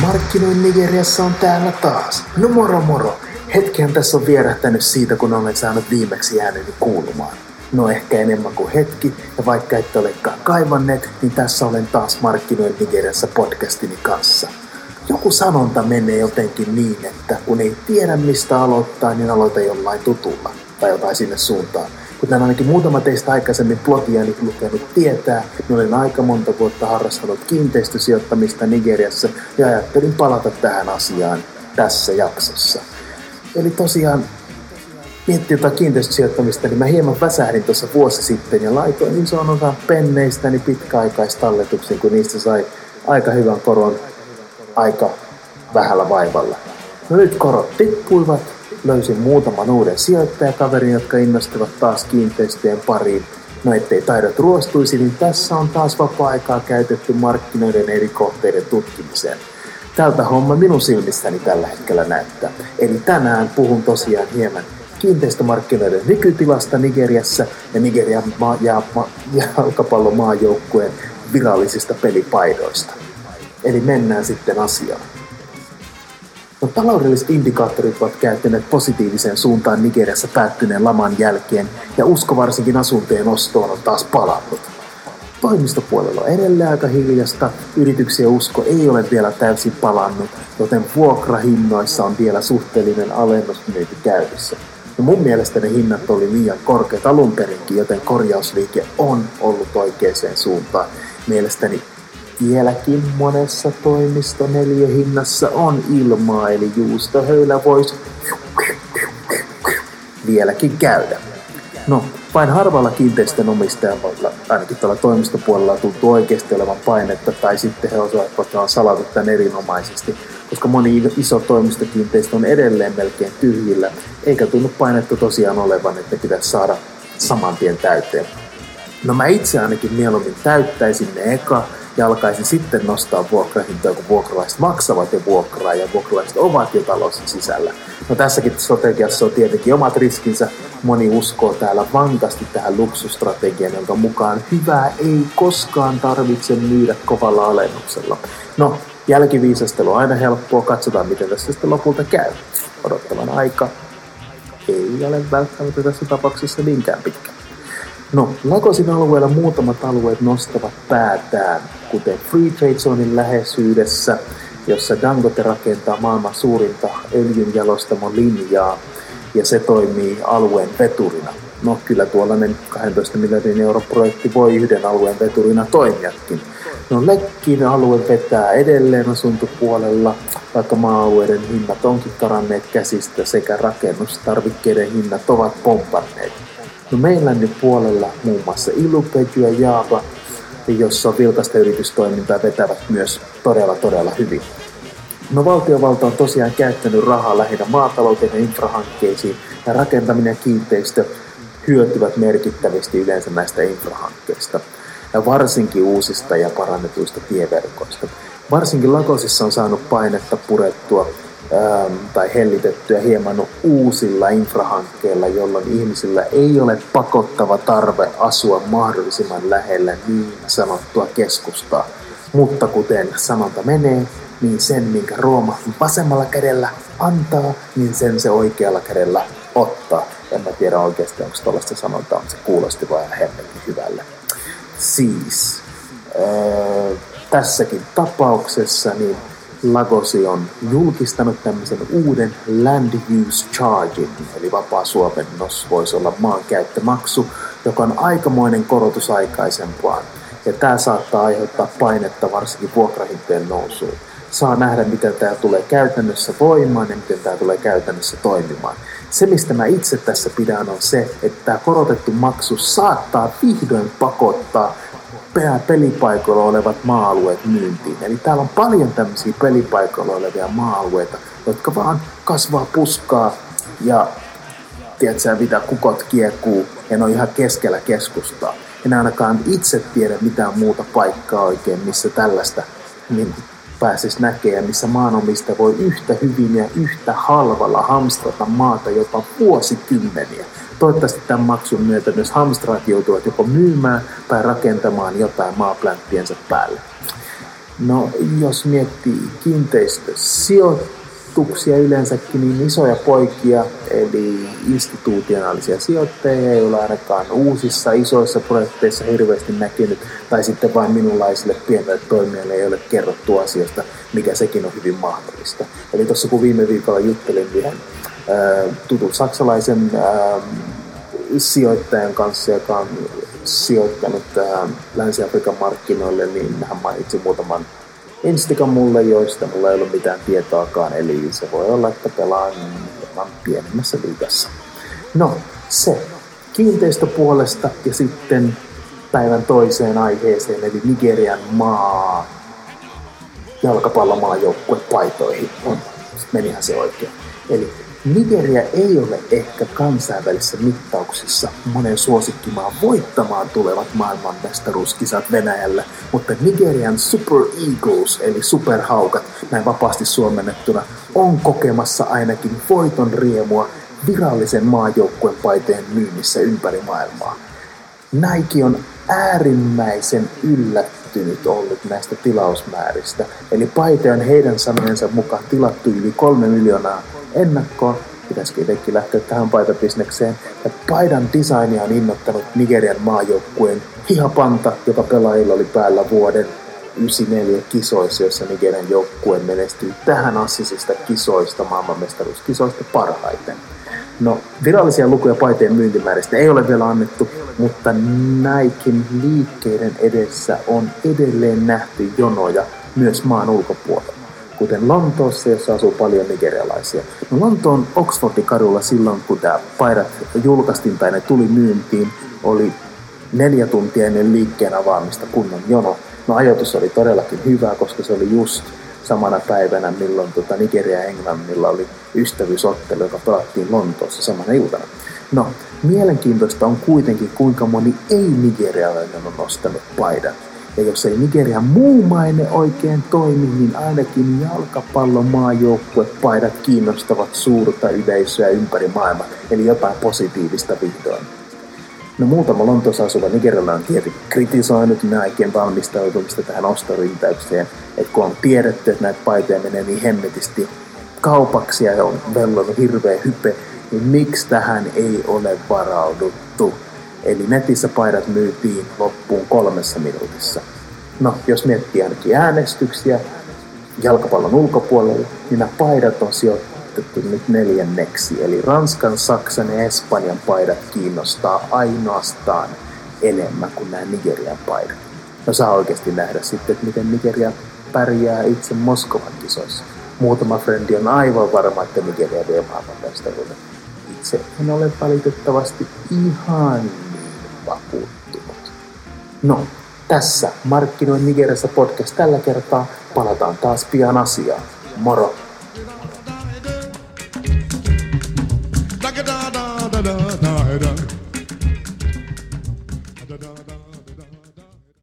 Markkinoin Nigeriassa on täällä taas. No moro moro. Hetken tässä on vierähtänyt siitä, kun olen saanut viimeksi ääneni kuulumaan. No ehkä enemmän kuin hetki, ja vaikka ette olekaan kaivanneet, niin tässä olen taas Markkinoin Nigeriassa podcastini kanssa. Joku sanonta menee jotenkin niin, että kun ei tiedä mistä aloittaa, niin aloita jollain tutulla tai jotain sinne suuntaan. Kuten ainakin muutama teistä aikaisemmin blogiani lukenut tietää, niin olen aika monta vuotta harrastanut kiinteistösijoittamista Nigeriassa ja ajattelin palata tähän asiaan tässä jaksossa. Eli tosiaan miettii jotain kiinteistösijoittamista, niin mä hieman väsähdin tuossa vuosi sitten ja laitoin ison osan penneistäni pitkäaikaistalletuksen, kun niistä sai aika hyvän koron aika vähällä vaivalla. No nyt korot tippuivat löysin muutaman uuden sijoittajakaverin, jotka innostuvat taas kiinteistöjen pariin. No ettei taidot ruostuisi, niin tässä on taas vapaa-aikaa käytetty markkinoiden eri kohteiden tutkimiseen. Tältä homma minun silmissäni tällä hetkellä näyttää. Eli tänään puhun tosiaan hieman kiinteistömarkkinoiden nykytilasta Nigeriassa ja Nigerian ja, ma- jalkapallomaajoukkueen virallisista pelipaidoista. Eli mennään sitten asiaan. No, taloudelliset indikaattorit ovat käyttäneet positiiviseen suuntaan Nigeriassa päättyneen laman jälkeen ja usko varsinkin asuntojen ostoon on taas palannut. Toimistopuolella on edelleen aika hiljasta, yrityksiä usko ei ole vielä täysin palannut, joten vuokrahinnoissa on vielä suhteellinen alennus myyty käydessä. Ja mun mielestä ne hinnat oli liian korkeat alun perinkin, joten korjausliike on ollut oikeaan suuntaan. Mielestäni Vieläkin monessa toimisto neliöhinnassa on ilmaa, eli juustohöylä voisi vieläkin käydä. No, vain harvalla kiinteistönomistajalla, ainakin tuolla toimistopuolella, tuntuu oikeasti olevan painetta, tai sitten he osaavat salata tämän erinomaisesti, koska moni iso toimistokiinteistö on edelleen melkein tyhjillä, eikä tunnu painetta tosiaan olevan, että pitäisi saada saman tien täyteen. No mä itse ainakin mieluummin täyttäisin ne eka, ja alkaisi sitten nostaa vuokrahintoja, kun vuokralaiset maksavat jo vuokraa ja vuokralaiset ovat jo talon sisällä. No tässäkin strategiassa on tietenkin omat riskinsä. Moni uskoo täällä vankasti tähän luksustrategiaan, jonka mukaan hyvää ei koskaan tarvitse myydä kovalla alennuksella. No, jälkiviisastelu on aina helppoa. Katsotaan, miten tässä sitten lopulta käy. Odottavan aika ei ole välttämättä tässä tapauksessa niinkään pitkä. No, Lagosin alueella muutamat alueet nostavat päätään, kuten Free Trade Zonein läheisyydessä, jossa Dangote rakentaa maailman suurinta öljynjalostamon linjaa, ja se toimii alueen veturina. No kyllä tuollainen 12 miljardin euron projekti voi yhden alueen veturina toimiakin. No Lekkin alue vetää edelleen asuntopuolella, vaikka maa-alueiden hinnat onkin karanneet käsistä sekä rakennustarvikkeiden hinnat ovat pompanneet. No meillä nyt puolella muun muassa Ilupeju ja Jossa on vilkasta yritystoimintaa vetävät myös todella todella hyvin. No valtiovalta on tosiaan käyttänyt rahaa lähinnä maatalouteen ja infrahankkeisiin ja rakentaminen ja kiinteistö hyötyvät merkittävästi yleensä näistä infrahankkeista ja varsinkin uusista ja parannetuista tieverkoista. Varsinkin Lagosissa on saanut painetta purettua ähm, tai hellitettyä hieman uusilla infrahankkeilla, jolloin ihmisillä ei ole pakottava tarve asua mahdollisimman lähellä niin sanottua keskustaa. Mutta kuten sanonta menee, niin sen, minkä Rooma vasemmalla kädellä antaa, niin sen se oikealla kädellä ottaa. En mä tiedä oikeasti, onko tuollaista sanontaa, mutta se kuulosti vain hemmetin hyvälle. Siis, öö, tässäkin tapauksessa niin Lagosi on julkistanut tämmöisen uuden Land Use Chargin, eli vapaa suomennos voisi olla maankäyttömaksu, joka on aikamoinen korotus aikaisempaan. Ja tämä saattaa aiheuttaa painetta varsinkin vuokrahintojen nousuun. Saa nähdä, miten tämä tulee käytännössä voimaan ja miten tämä tulee käytännössä toimimaan. Se, mistä mä itse tässä pidän, on se, että tämä korotettu maksu saattaa vihdoin pakottaa pelipaikoilla olevat maa-alueet myyntiin. Eli täällä on paljon tämmöisiä pelipaikoilla olevia maa-alueita, jotka vaan kasvaa puskaa ja tiedätkö, mitä kukot kiekuu ja ne on ihan keskellä keskustaa. En ainakaan itse tiedä mitään muuta paikkaa oikein, missä tällaista niin pääsisi näkemään, missä maanomista voi yhtä hyvin ja yhtä halvalla hamstrata maata jopa vuosikymmeniä. Toivottavasti tämän maksun myötä myös hamstraat joutuvat joko myymään tai rakentamaan jotain maaplänttiensä päälle. No, jos miettii kiinteistösijoituksia yleensäkin, niin isoja poikia, eli institutionaalisia sijoittajia, ole ainakaan uusissa isoissa projekteissa hirveästi näkynyt, tai sitten vain minunlaisille pienille toimijoille ei ole kerrottu asiasta, mikä sekin on hyvin mahdollista. Eli tuossa kun viime viikolla juttelin yhden tutun saksalaisen sijoittajan kanssa, joka on sijoittanut Länsi-Afrikan markkinoille, niin hän mainitsi muutaman Instikan mulle, joista mulla ei ollut mitään tietoakaan, eli se voi olla, että pelaan hieman pienemmässä liigassa. No, se kiinteistöpuolesta ja sitten päivän toiseen aiheeseen, eli Nigerian maa jalkapallomaajoukkuepaitoihin. On, menihän se oikein. Eli Nigeria ei ole ehkä kansainvälisissä mittauksissa monen suosikkimaan voittamaan tulevat maailmanmestaruuskisat Venäjällä, mutta Nigerian Super Eagles eli superhaukat, näin vapaasti suomennettuna, on kokemassa ainakin voiton riemua virallisen maajoukkueen paiteen myynnissä ympäri maailmaa. Nike on äärimmäisen yllättynyt ollut näistä tilausmääristä. Eli paite on heidän sanojensa mukaan tilattu yli kolme miljoonaa ennakkoon. Pitäisikö itsekin lähteä tähän paitabisnekseen. Ja paidan designia on innottanut Nigerian maajoukkueen Hihapanta, joka pelaajilla oli päällä vuoden 94 kisoissa, jossa Nigerian joukkue menestyi tähän assisista kisoista, maailmanmestaruuskisoista parhaiten. No, virallisia lukuja paiteen myyntimääristä ei ole vielä annettu, mutta Naikin liikkeiden edessä on edelleen nähty jonoja myös maan ulkopuolella kuten Lontoossa, jossa asuu paljon nigerialaisia. No Lontoon Oxfordin kadulla silloin, kun tämä paidat julkaistiin tai ne tuli myyntiin, oli neljä tuntia ennen liikkeen avaamista kunnon jono. No ajoitus oli todellakin hyvä, koska se oli just samana päivänä, milloin tota Nigeria ja Englannilla oli ystävyysottelu, joka pelattiin Lontoossa samana iltana. No, mielenkiintoista on kuitenkin, kuinka moni ei-nigerialainen on nostanut paidan. Ja jos ei Nigerian muu maine oikein toimi, niin ainakin jalkapallon maajoukkuepaidat kiinnostavat suurta yleisöä ympäri maailmaa, eli jotain positiivista vihdoin. No muutama Lontoossa asuva Nigerialla on tietenkin kritisoinut Niken valmistautumista tähän ostorintäykseen, että kun on tiedetty, että näitä paitoja menee niin hemmetisti kaupaksi ja on vellonut hirveä hype, niin miksi tähän ei ole varauduttu? Eli netissä paidat myytiin loppuun kolmessa minuutissa. No, jos miettii ainakin äänestyksiä jalkapallon ulkopuolella, niin nämä paidat on sijoitettu nyt neljänneksi. Eli Ranskan, Saksan ja Espanjan paidat kiinnostaa ainoastaan enemmän kuin nämä Nigerian paidat. No saa oikeasti nähdä sitten, että miten Nigeria pärjää itse Moskovan kisoissa. Muutama frendi on aivan varma, että Nigeria vie maailmanmestaruuden. Itse en ole valitettavasti ihan vakuuttunut. No, tässä Markkinoin Nigeriassa podcast tällä kertaa. Palataan taas pian asiaan. Moro!